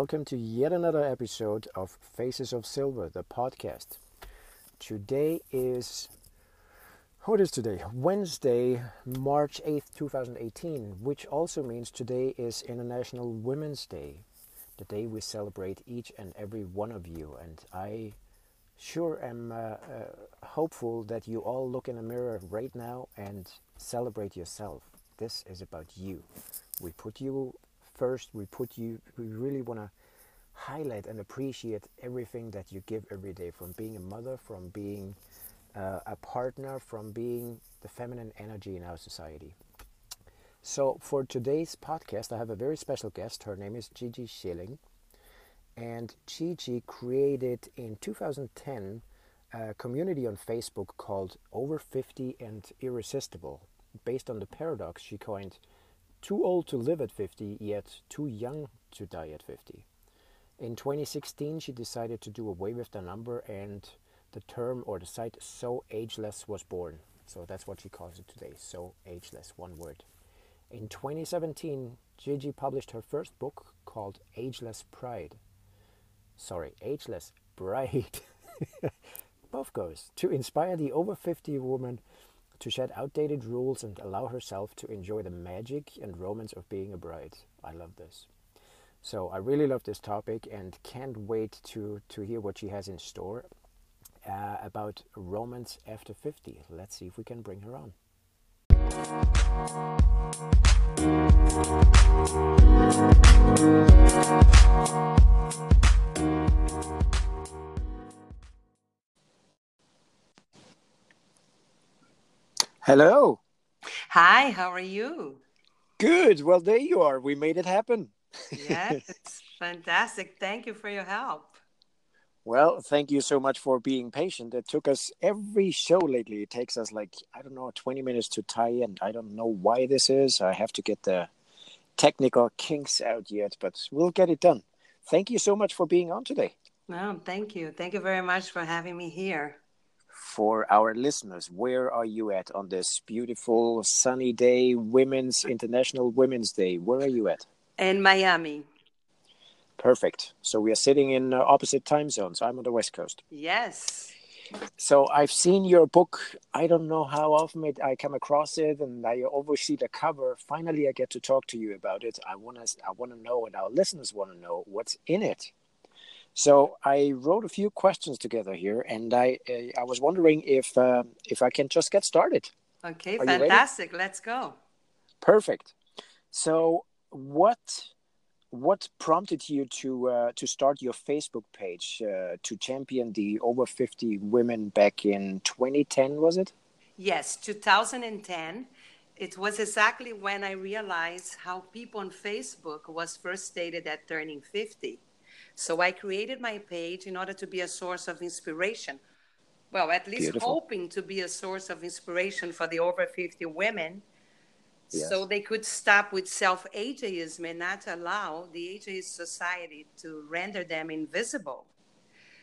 welcome to yet another episode of Faces of Silver, the podcast. Today is what is today? Wednesday, March 8th, 2018, which also means today is International Women's Day, the day we celebrate each and every one of you. And I sure am uh, uh, hopeful that you all look in a mirror right now and celebrate yourself. This is about you. We put you first we put you we really want to highlight and appreciate everything that you give every day from being a mother from being uh, a partner from being the feminine energy in our society. So for today's podcast i have a very special guest. Her name is gigi schilling. And gigi created in 2010 a community on facebook called over 50 and irresistible. Based on the paradox she coined too old to live at 50, yet too young to die at 50. In 2016, she decided to do away with the number, and the term or the site So Ageless was born. So that's what she calls it today So Ageless, one word. In 2017, Gigi published her first book called Ageless Pride. Sorry, Ageless Bride. Both goes to inspire the over 50 woman to shed outdated rules and allow herself to enjoy the magic and romance of being a bride. I love this. So I really love this topic and can't wait to, to hear what she has in store uh, about romance after 50. Let's see if we can bring her on. Hello. Hi, how are you? Good. Well, there you are. We made it happen. Yes, fantastic. Thank you for your help. Well, thank you so much for being patient. It took us every show lately. It takes us like, I don't know, 20 minutes to tie in. I don't know why this is. I have to get the technical kinks out yet, but we'll get it done. Thank you so much for being on today. No, thank you. Thank you very much for having me here for our listeners, where are you at on this beautiful sunny day, Women's International Women's Day? Where are you at? In Miami. Perfect. So we are sitting in uh, opposite time zones. I'm on the West Coast. Yes. So I've seen your book. I don't know how often it, I come across it, and I always see the cover. Finally, I get to talk to you about it. I want to. I want to know, and our listeners want to know what's in it. So I wrote a few questions together here, and I uh, I was wondering if uh, if I can just get started. Okay, Are fantastic. Let's go. Perfect. So what what prompted you to uh, to start your Facebook page uh, to champion the over fifty women back in 2010? Was it? Yes, 2010. It was exactly when I realized how people on Facebook was first stated at turning 50 so I created my page in order to be a source of inspiration. Well, at least Beautiful. hoping to be a source of inspiration for the over 50 women yes. so they could stop with self ageism and not allow the ageist society to render them invisible.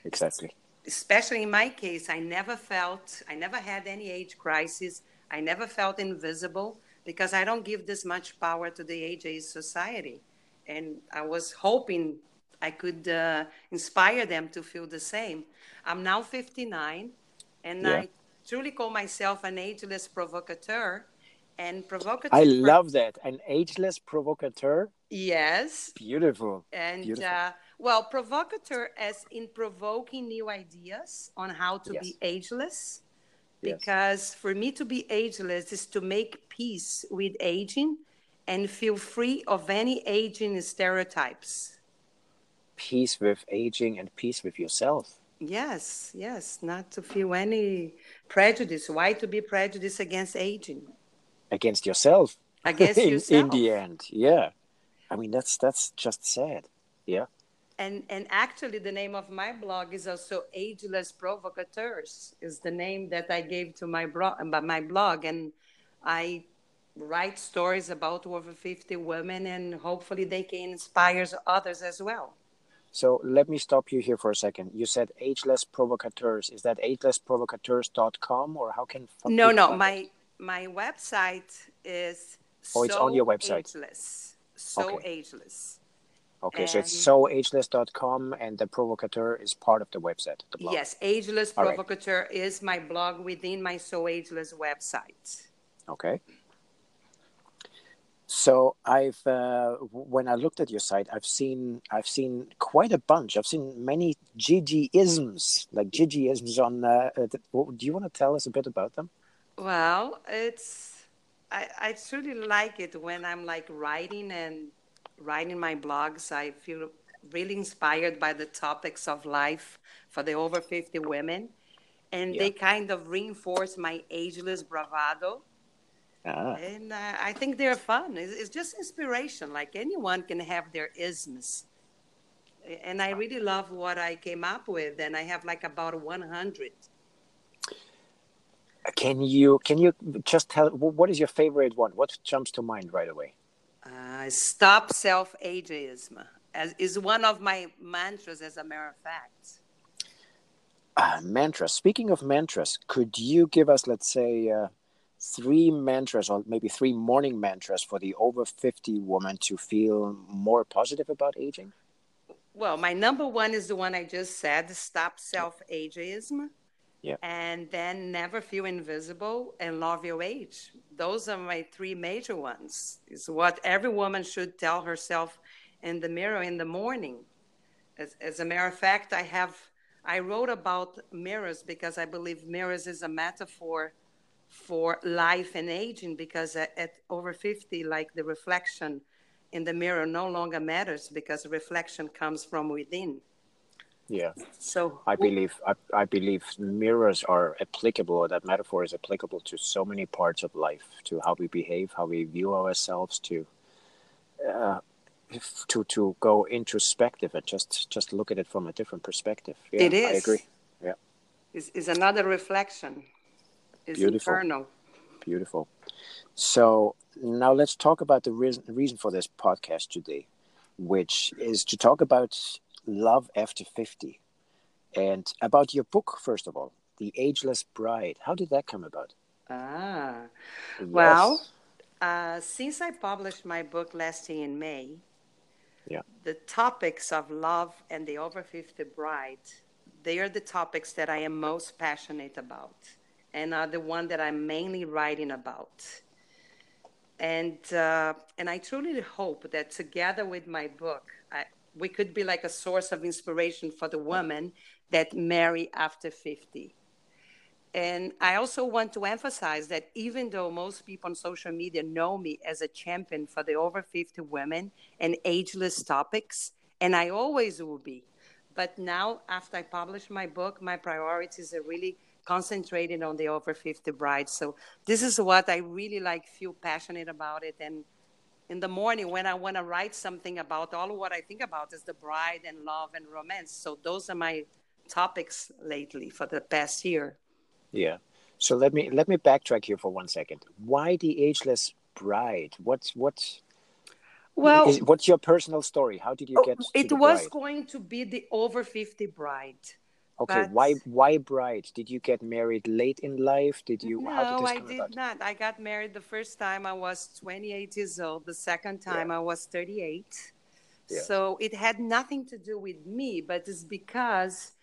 Exactly. Especially in my case, I never felt, I never had any age crisis. I never felt invisible because I don't give this much power to the ageist society. And I was hoping I could uh, inspire them to feel the same. I'm now 59, and yeah. I truly call myself an ageless provocateur. And provocateur. I love that. An ageless provocateur. Yes. Beautiful. And Beautiful. Uh, well, provocateur as in provoking new ideas on how to yes. be ageless. Because yes. for me to be ageless is to make peace with aging and feel free of any aging stereotypes peace with aging and peace with yourself. Yes, yes, not to feel any prejudice. Why to be prejudiced against aging? Against yourself. Against in, yourself. In the end, yeah. I mean, that's that's just sad. Yeah. And and actually, the name of my blog is also Ageless Provocateurs. Is the name that I gave to my blog, uh, my blog, and I write stories about over 50 women, and hopefully they can inspire others as well. So let me stop you here for a second. You said ageless provocateurs. Is that agelessprovocateurs.com or how can No, no, my it? My website is Oh, so it's on your website. Ageless. So okay. ageless. Okay, so it's And- soageless.com and the provocateur is part of the website, the blog. Yes, Ageless All right. Provocateur is my blog within my So Ageless website. Okay. So I've uh, when I looked at your site, I've seen I've seen quite a bunch. I've seen many Gigi-isms, like Gigi-isms on. Uh, uh, do you want to tell us a bit about them? Well, it's I, I truly like it when I'm like writing and writing my blogs. I feel really inspired by the topics of life for the over 50 women. And Yeah. they kind of reinforce my ageless bravado. Ah, And uh, I think they're fun. It's, it's just inspiration. Like anyone can have their isms. And I really love what I came up with. And I have like about 100. Can you can you just tell what is your favorite one? What jumps to mind right away? Uh, stop self ageism as is one of my mantras, as a matter of fact. Uh, mantras. Speaking of mantras, could you give us, let's say, uh, three mantras or maybe three morning mantras for the over 50 woman to feel more positive about aging? Well, my number one is the one I just said stop self ageism. Yeah. And then never feel invisible and love your age. Those are my three major ones. Is what every woman should tell herself in the mirror in the morning. As, as a matter of fact, I have I wrote about mirrors because I believe mirrors is a metaphor for life and aging because at, at over 50 like the reflection in the mirror no longer matters because reflection comes from within Yeah. so I believe I, I believe mirrors are applicable. Or that metaphor is applicable to so many parts of life, to how we behave, how we view ourselves, to uh, to to go introspective and just just look at it from a different perspective. Yeah, It I agree. Yeah, is, is another reflection is Beautiful. beautiful. So now let's talk about the reason reason for this podcast today, which is to talk about love after fifty, and about your book first of all, The Ageless Bride. How did that come about? ah Well, uh, since i published my book last year in may Yeah. the topics of love and the over 50 bride they are the topics that i am most passionate about and are the one that i'm mainly writing about and uh, and i truly hope that together with my book I, we could be like a source of inspiration for the women that marry after 50 and I also want to emphasize that even though most people on social media know me as a champion for the over 50 women and ageless topics, and I always will be, but now after I publish my book, my priorities are really concentrated on the over 50 brides. So this is what I really like, feel passionate about it. And in the morning when I want to write something about all of what I think about is the bride and love and romance. So those are my topics lately for the past year. Yeah. So let me let me backtrack here for one second. Why the ageless bride? What's what's Well, is, what's your personal story? How did you oh, get? it was bride? going to be the over 50 bride. Okay. but- Why why bride? Did you get married late in life? Did you? did No, this I did about? not. I got married the first time I was 28 years old. The second time I was 38. Yeah. So it had nothing to do with me, but it's because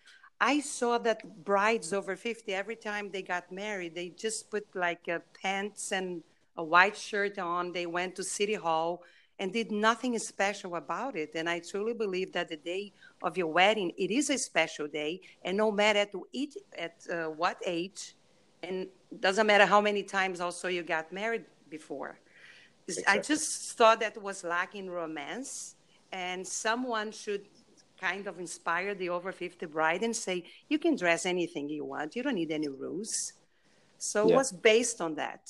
I saw that brides over 50, every time they got married, they just put like a pants and a white shirt on. They went to City Hall and did nothing special about it. And I truly believe that the day of your wedding, it is a special day. And no matter at, each, at uh, what age, and doesn't matter how many times also you got married before. It's- I just thought that was lacking romance, and someone should kind of inspire the over 50 bride and say, you can dress anything you want, you don't need any rules. So it was based on that.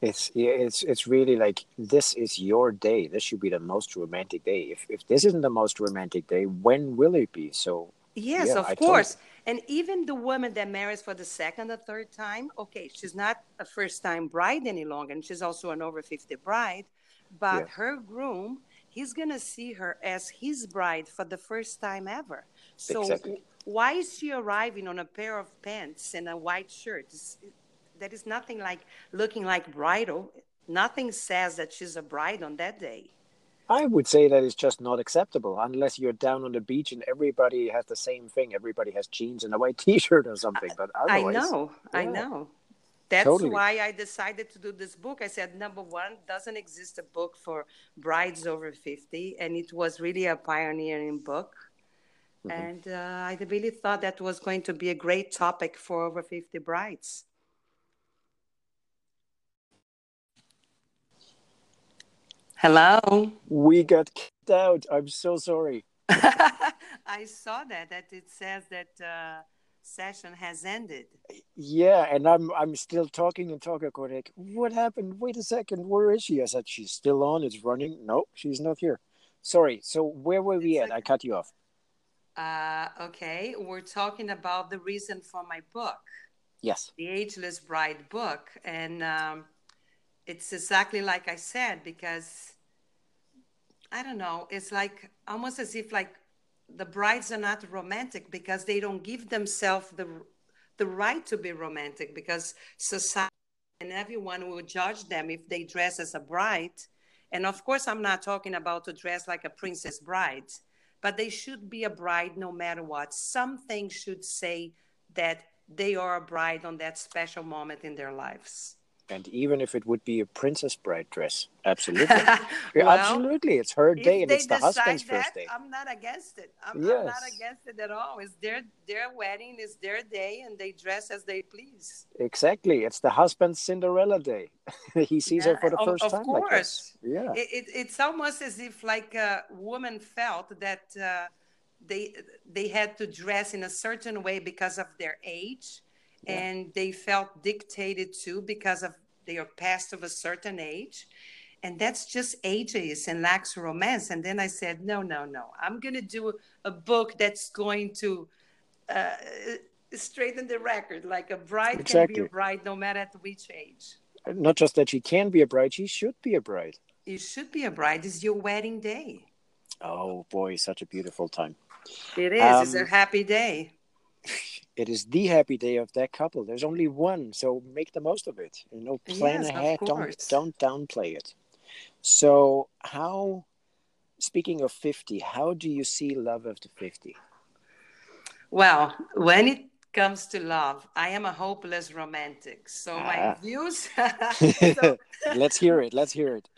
It's it's it's really like this is your day. This should be the most romantic day. If if this isn't the most romantic day, when will it be? So Yes, Yeah, of I course. And even the woman that marries for the second or third time, okay, she's not a first time bride any longer, and she's also an over 50 bride, but Yeah. her groom, he's going to see her as his bride for the first time ever. So Exactly. why is she arriving on a pair of pants and a white shirt? It's- That is nothing like looking like bridal. Nothing says that she's a bride on that day. I would say that it's just not acceptable unless you're down on the beach and everybody has the same thing. Everybody has jeans and a white T-shirt or something. But I know, yeah. I know. That's totally. why I decided to do this book. I said, number one, doesn't exist a book for brides over 50. And it was really a pioneering book. Mm-hmm. And uh, I really thought that was going to be a great topic for over 50 brides. Hello. We got kicked out. I'm so sorry. I saw that, that it says that. Uh, session has ended. Yeah, and I'm I'm still talking and talking. Going what happened? Wait a second, where is she? I said she's still on. It's running. No, she's not here. Sorry. So where were we it's at? I cut you off. Uh, okay, we're talking about the reason for my book. Yes. The Ageless Bride book, and um, it's exactly like I said because I don't know. It's like almost as if like the brides are not romantic because they don't give themselves the the right to be romantic because society and everyone will judge them if they dress as a bride and of course i'm not talking about to dress like a princess bride but they should be a bride no matter what something should say that they are a bride on that special moment in their lives and even if it would be a princess bride dress absolutely. Well, absolutely it's her day and it's the husband's that, first day. I'm not against it. I'm, yes. I'm, not against it at all. It's their their wedding it's their day and they dress as they please. Exactly it's the husband's cinderella day. He sees yeah, her for the first of, time of course. Like yeah. It, it, it's almost as if like a woman felt that uh, they they had to dress in a certain way because of their age yeah. and they felt dictated to because of they are past of a certain age. And that's just ageist and lacks romance. And then i said no no no. I'm going to do a book that's going to uh, straighten the record. Like a bride exactly. can be a bride no matter at which age. Not just that she can be a bride she should be a bride. You should be a bride. It's your wedding day. Oh boy such a beautiful time. It is. Um, it's a um, happy day it is the happy day of that couple. There's only one, so make the most of it. You know, plan yes, ahead. Don't don't downplay it. So, how? Speaking of fifty, how do you see love after fifty? Well, when it comes to love, I am a hopeless romantic. So ah. my views. so, Let's hear it. Let's hear it.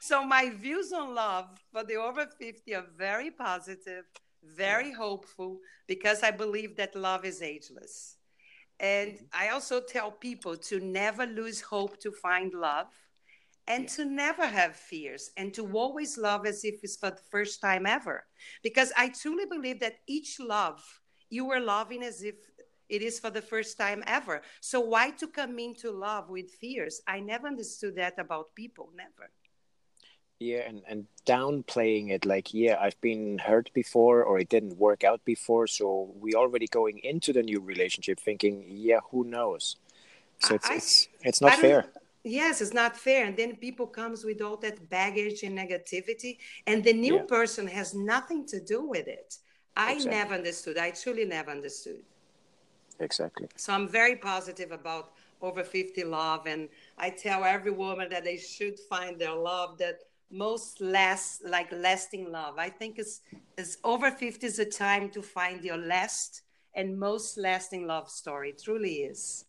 So my views on love for the over fifty are very positive very hopeful because I believe that love is ageless. And mm-hmm. I also tell people to never lose hope to find love and yeah. to never have fears and to always love as if it's for the first time ever. Because I truly believe that each love you are loving as if it is for the first time ever. So why to come into love with fears? I never understood that about people, never yeah and and downplaying it like yeah i've been hurt before or it didn't work out before so we already going into the new relationship thinking yeah who knows? So it's I, it's, it's not fair. Yes it's not fair. And then people comes with all that baggage and negativity and the new yeah. person has nothing to do with it. I exactly. never understood. I truly never understood. Exactly. So i'm very positive about over 50 love and i tell every woman that they should find their love that most last like lasting love. I think it's, it's over 50 is a time to find your last and most lasting love story. It truly is.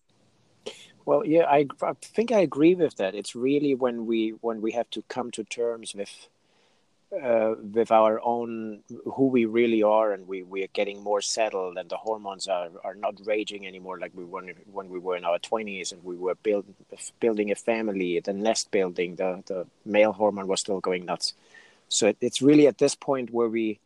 Well, yeah, I, I think I agree with that. It's really when we when we have to come to terms with uh, with our own who we really are and we, we are getting more settled and the hormones are, are not raging anymore like we were when we were in our 20s and we were build, building a family the nest building the, the male hormone was still going nuts. So it, it's really at this point where we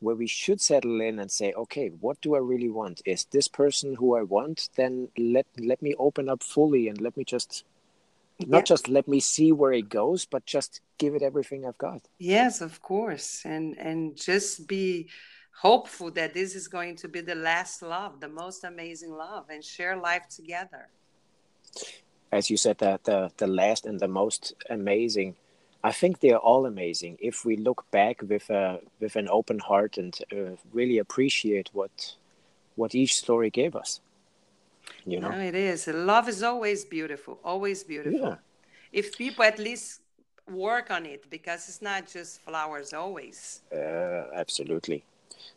where we should settle in and say okay what do i really want? Is this person who i want? Then let let me open up fully and let me just not yeah. just let me see where it goes but just give it everything i've got. Yes of course. And and just be hopeful that this is going to be the last love the most amazing love and share life together. As you said that the the last and the most amazing. I think they're all amazing. If we look back with a with an open heart and uh, really appreciate what what each story gave us you know no, it is love is always beautiful always beautiful yeah. if people at least work on it because it's not just flowers always. Uh, absolutely.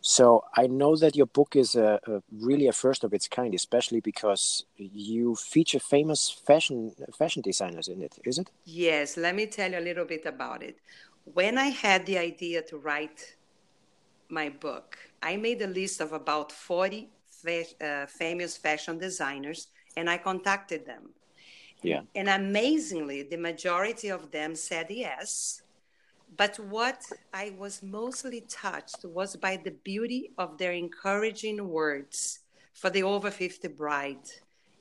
So I know that your book is a, a, really a first of its kind, especially because you feature famous fashion fashion designers in it. Is it? Yes. Let me tell you a little bit about it. When I had the idea to write my book, I made a list of about forty fa- uh, famous fashion designers, and I contacted them. Yeah. And amazingly, the majority of them said yes but what I was mostly touched was by the beauty of their encouraging words for the over 50 bride,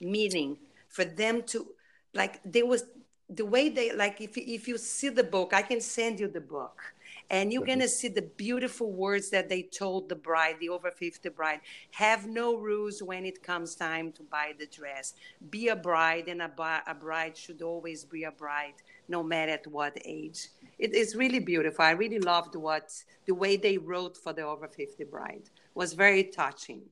meaning for them to, like, there was the way they, like, if, if you see the book, I can send you the book and you're going to mm-hmm. see the beautiful words that they told the bride the over 50 bride have no rules when it comes time to buy the dress be a bride and a, a bride should always be a bride no matter at what age it is really beautiful. I really loved what the way they wrote for the over 50 bride was very touching.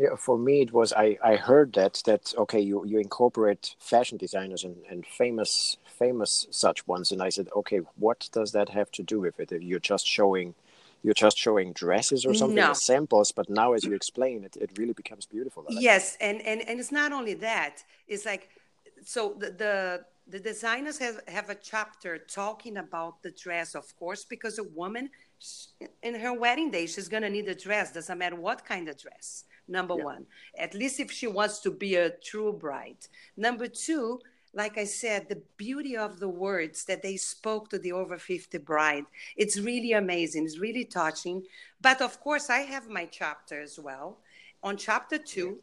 Yeah, for me it was I, I heard that that okay you, you incorporate fashion designers and, and famous famous such ones and I said okay what does that have to do with it if you're just showing you're just showing dresses or something no. samples but now as you explain it it really becomes beautiful yes and, and and it's not only that it's like so the, the the designers have, have a chapter talking about the dress, of course, because a woman in her wedding day, she's going to need a dress, doesn't matter what kind of dress. Number yeah. one, at least if she wants to be a true bride. Number two, like I said, the beauty of the words that they spoke to the over 50 bride, it's really amazing. It's really touching. But of course, I have my chapter as well. On chapter two,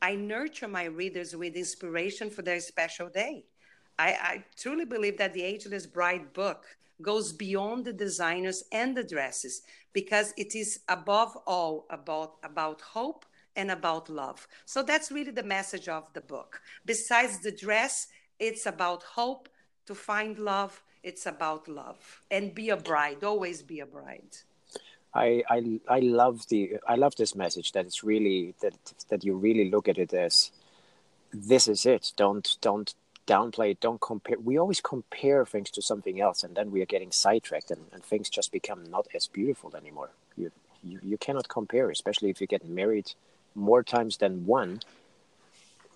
I nurture my readers with inspiration for their special day. I, I truly believe that the Ageless Bride book goes beyond the designers and the dresses because it is above all about about hope and about love. So that's really the message of the book. Besides the dress, it's about hope to find love. It's about love and be a bride. Always be a bride. I, I I love the I love this message that it's really that that you really look at it as this is it. Don't don't downplay it, don't compare. We always compare things to something else, and then we are getting sidetracked, and, and things just become not as beautiful anymore. You, you you cannot compare, especially if you get married more times than one.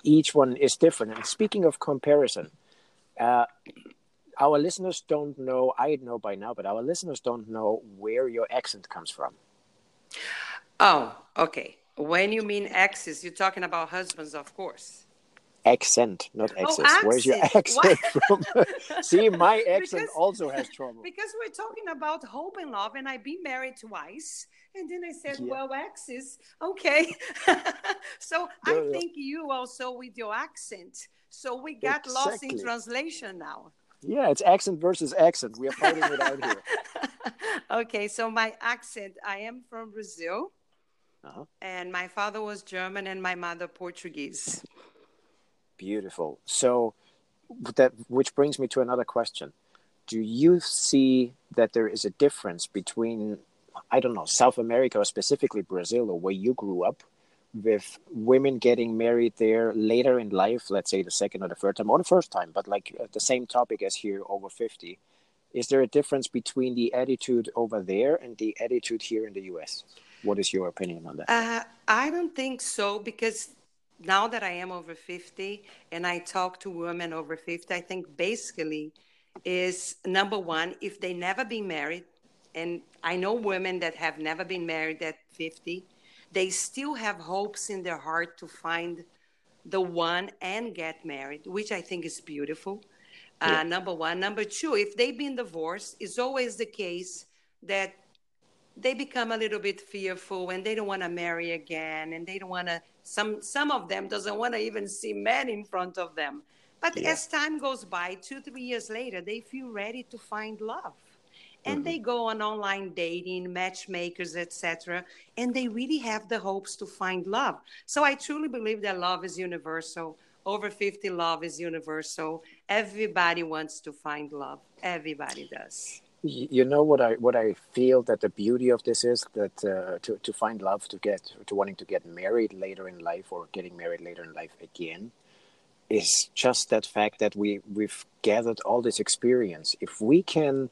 Each one is different. And speaking of comparison, uh, our listeners don't know. I know by now, but our listeners don't know where your accent comes from. Oh, okay. When you mean exes, you're talking about husbands, of course accent, not access. Oh, Where's your accent from? See, my accent because, also has trouble. Because we're talking about hope and love, and I've been married twice. And then I said, yeah. well, access, okay. so I think you also with your accent. So we got exactly. lost in translation now. Yeah, it's accent versus accent. We are fighting it out here. okay, so my accent, I am from Brazil. Uh-huh. And my father was German and my mother Portuguese. Beautiful. So that which brings me to another question. Do you see that there is a difference between I don't know, South America or specifically Brazil or where you grew up with women getting married there later in life, let's say the second or the third time or the first time, but like the same topic as here over 50. Is there a difference between the attitude over there and the attitude here in the US? What is your opinion on that? Uh, I don't think so because now that I am over 50 and I talk to women over 50, I think basically is number one, if they never been married, and I know women that have never been married at 50, they still have hopes in their heart to find the one and get married, which I think is beautiful. Uh, yeah. Uh, number one. Number two, if they've been divorced, it's always the case that they become a little bit fearful and they don't want to marry again and they don't want to some some of them doesn't want to even see men in front of them. But yeah. as time goes by two three years later they feel ready to find love. And mm-hmm. they go on online dating matchmakers etc and they really have the hopes to find love. So i truly believe that love is universal. Over 50 love is universal. Everybody wants to find love. Everybody does you know what I what I feel that the beauty of this is that uh, to to find love to get to wanting to get married later in life or getting married later in life again is just that fact that we we've gathered all this experience. If we can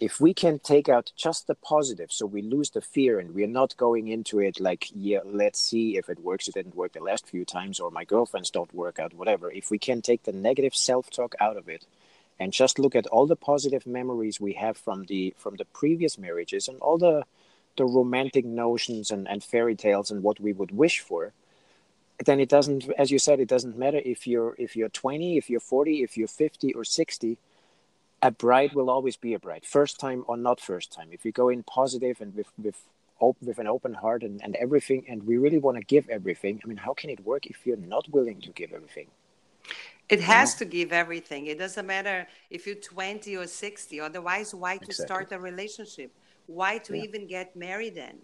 if we can take out just the positive so we lose the fear and we're not going into it like yeah let's see if it works it didn't work the last few times or my girlfriends don't work out whatever if we can take the negative self-talk out of it and just look at all the positive memories we have from the from the previous marriages and all the the romantic notions and, and fairy tales and what we would wish for then it doesn't as you said it doesn't matter if you're if you're 20 if you're 40 if you're 50 or 60 a bride will always be a bride, first time or not first time. If you go in positive and with with with an open heart and, and everything, and we really want to give everything. I mean, how can it work if you're not willing to give everything? It has yeah. to give everything. It doesn't matter if you're 20 or 60. Otherwise, why to exactly. start a relationship? Why to yeah. even get married then?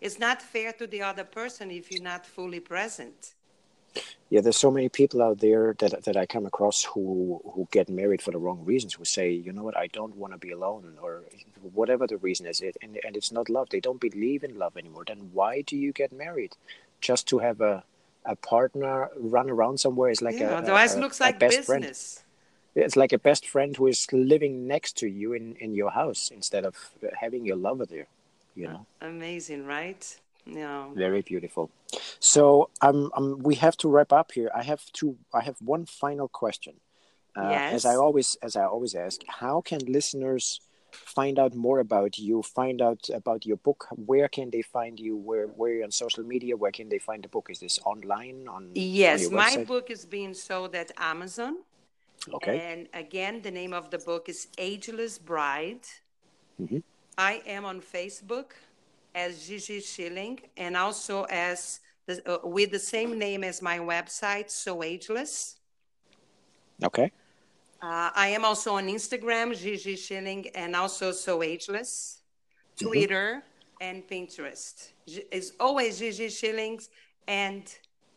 It's not fair to the other person if you're not fully present yeah, there's so many people out there that that I come across who who get married for the wrong reasons. Who say, you know what, I don't want to be alone, or whatever the reason is. It and and it's not love. They don't believe in love anymore. Then why do you get married? Just to have a a partner run around somewhere is like yeah, a, otherwise a, looks like best business. Friend. It's like a best friend who is living next to you in in your house instead of having your lover there. You know, amazing, right? Yeah. Very beautiful. So um, um, we have to wrap up here. I have two. I have one final question. Uh, yes. As I always, as I always ask, how can listeners find out more about you? Find out about your book. Where can they find you? Where, where on social media? Where can they find the book? Is this online on? Yes, on my book is being sold at Amazon. Okay. And again, the name of the book is Ageless Bride. Mm-hmm. I am on Facebook as Gigi Schilling and also as the, uh, with the same name as my website, So Ageless. Okay. Uh, I am also on Instagram, Gigi Schilling, and also So Ageless, mm-hmm. Twitter, and Pinterest. It's always Gigi Schillings and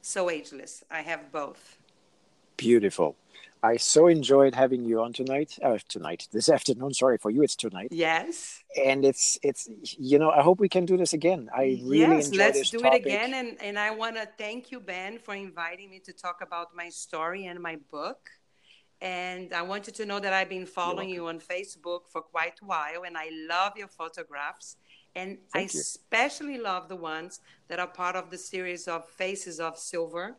So Ageless. I have both. Beautiful. I so enjoyed having you on tonight. Uh, tonight, this afternoon. Sorry for you, it's tonight. Yes. And it's it's you know I hope we can do this again. I really yes, let's do topic. it again. And and I want to thank you, Ben, for inviting me to talk about my story and my book. And I want you to know that I've been following you on Facebook for quite a while, and I love your photographs. And thank I you. especially love the ones that are part of the series of Faces of Silver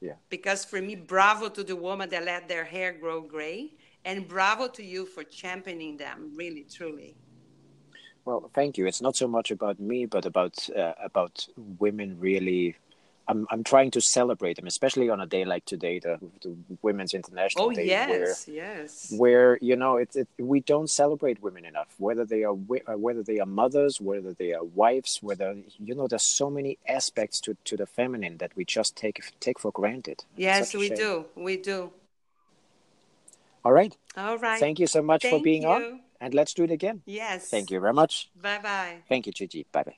yeah. Because for me, bravo to the woman that let their hair grow gray, and bravo to you for championing them, really, truly. Well, thank you. It's not so much about me, but about uh, about women really I'm I'm trying to celebrate them, especially on a day like today, the, the Women's International oh, Day. yes, where, yes. Where you know it, it, we don't celebrate women enough, whether they are uh, whether they are mothers, whether they are wives, whether you know there's so many aspects to, to the feminine that we just take take for granted. Yes, we shame. do, we do. All right. All right. Thank you so much Thank for being you. on, and let's do it again. Yes. Thank you very much. Bye bye. Thank you, Gigi. Bye bye.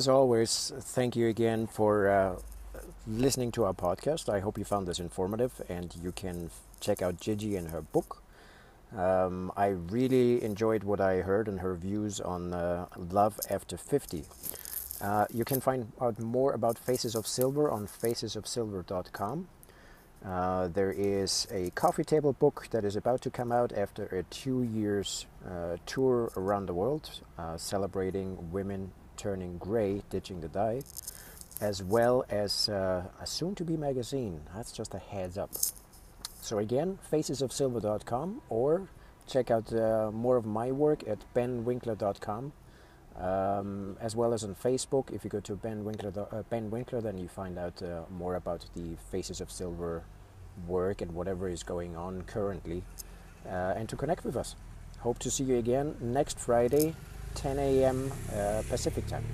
As always, thank you again for uh, listening to our podcast. I hope you found this informative and you can check out Gigi and her book. Um, I really enjoyed what I heard and her views on uh, love after 50. Uh, you can find out more about Faces of Silver on facesofsilver.com. Uh, there is a coffee table book that is about to come out after a two years uh, tour around the world, uh, celebrating women Turning Grey, Ditching the Dye, as well as uh, a soon to be magazine. That's just a heads up. So, again, facesofsilver.com or check out uh, more of my work at benwinkler.com. Um, as well as on Facebook. If you go to Ben Winkler, uh, Ben Winkler, then you find out uh, more about the Faces of Silver work and whatever is going on currently, uh, and to connect with us. Hope to see you again next Friday 10 a.m. Uh, Pacific time.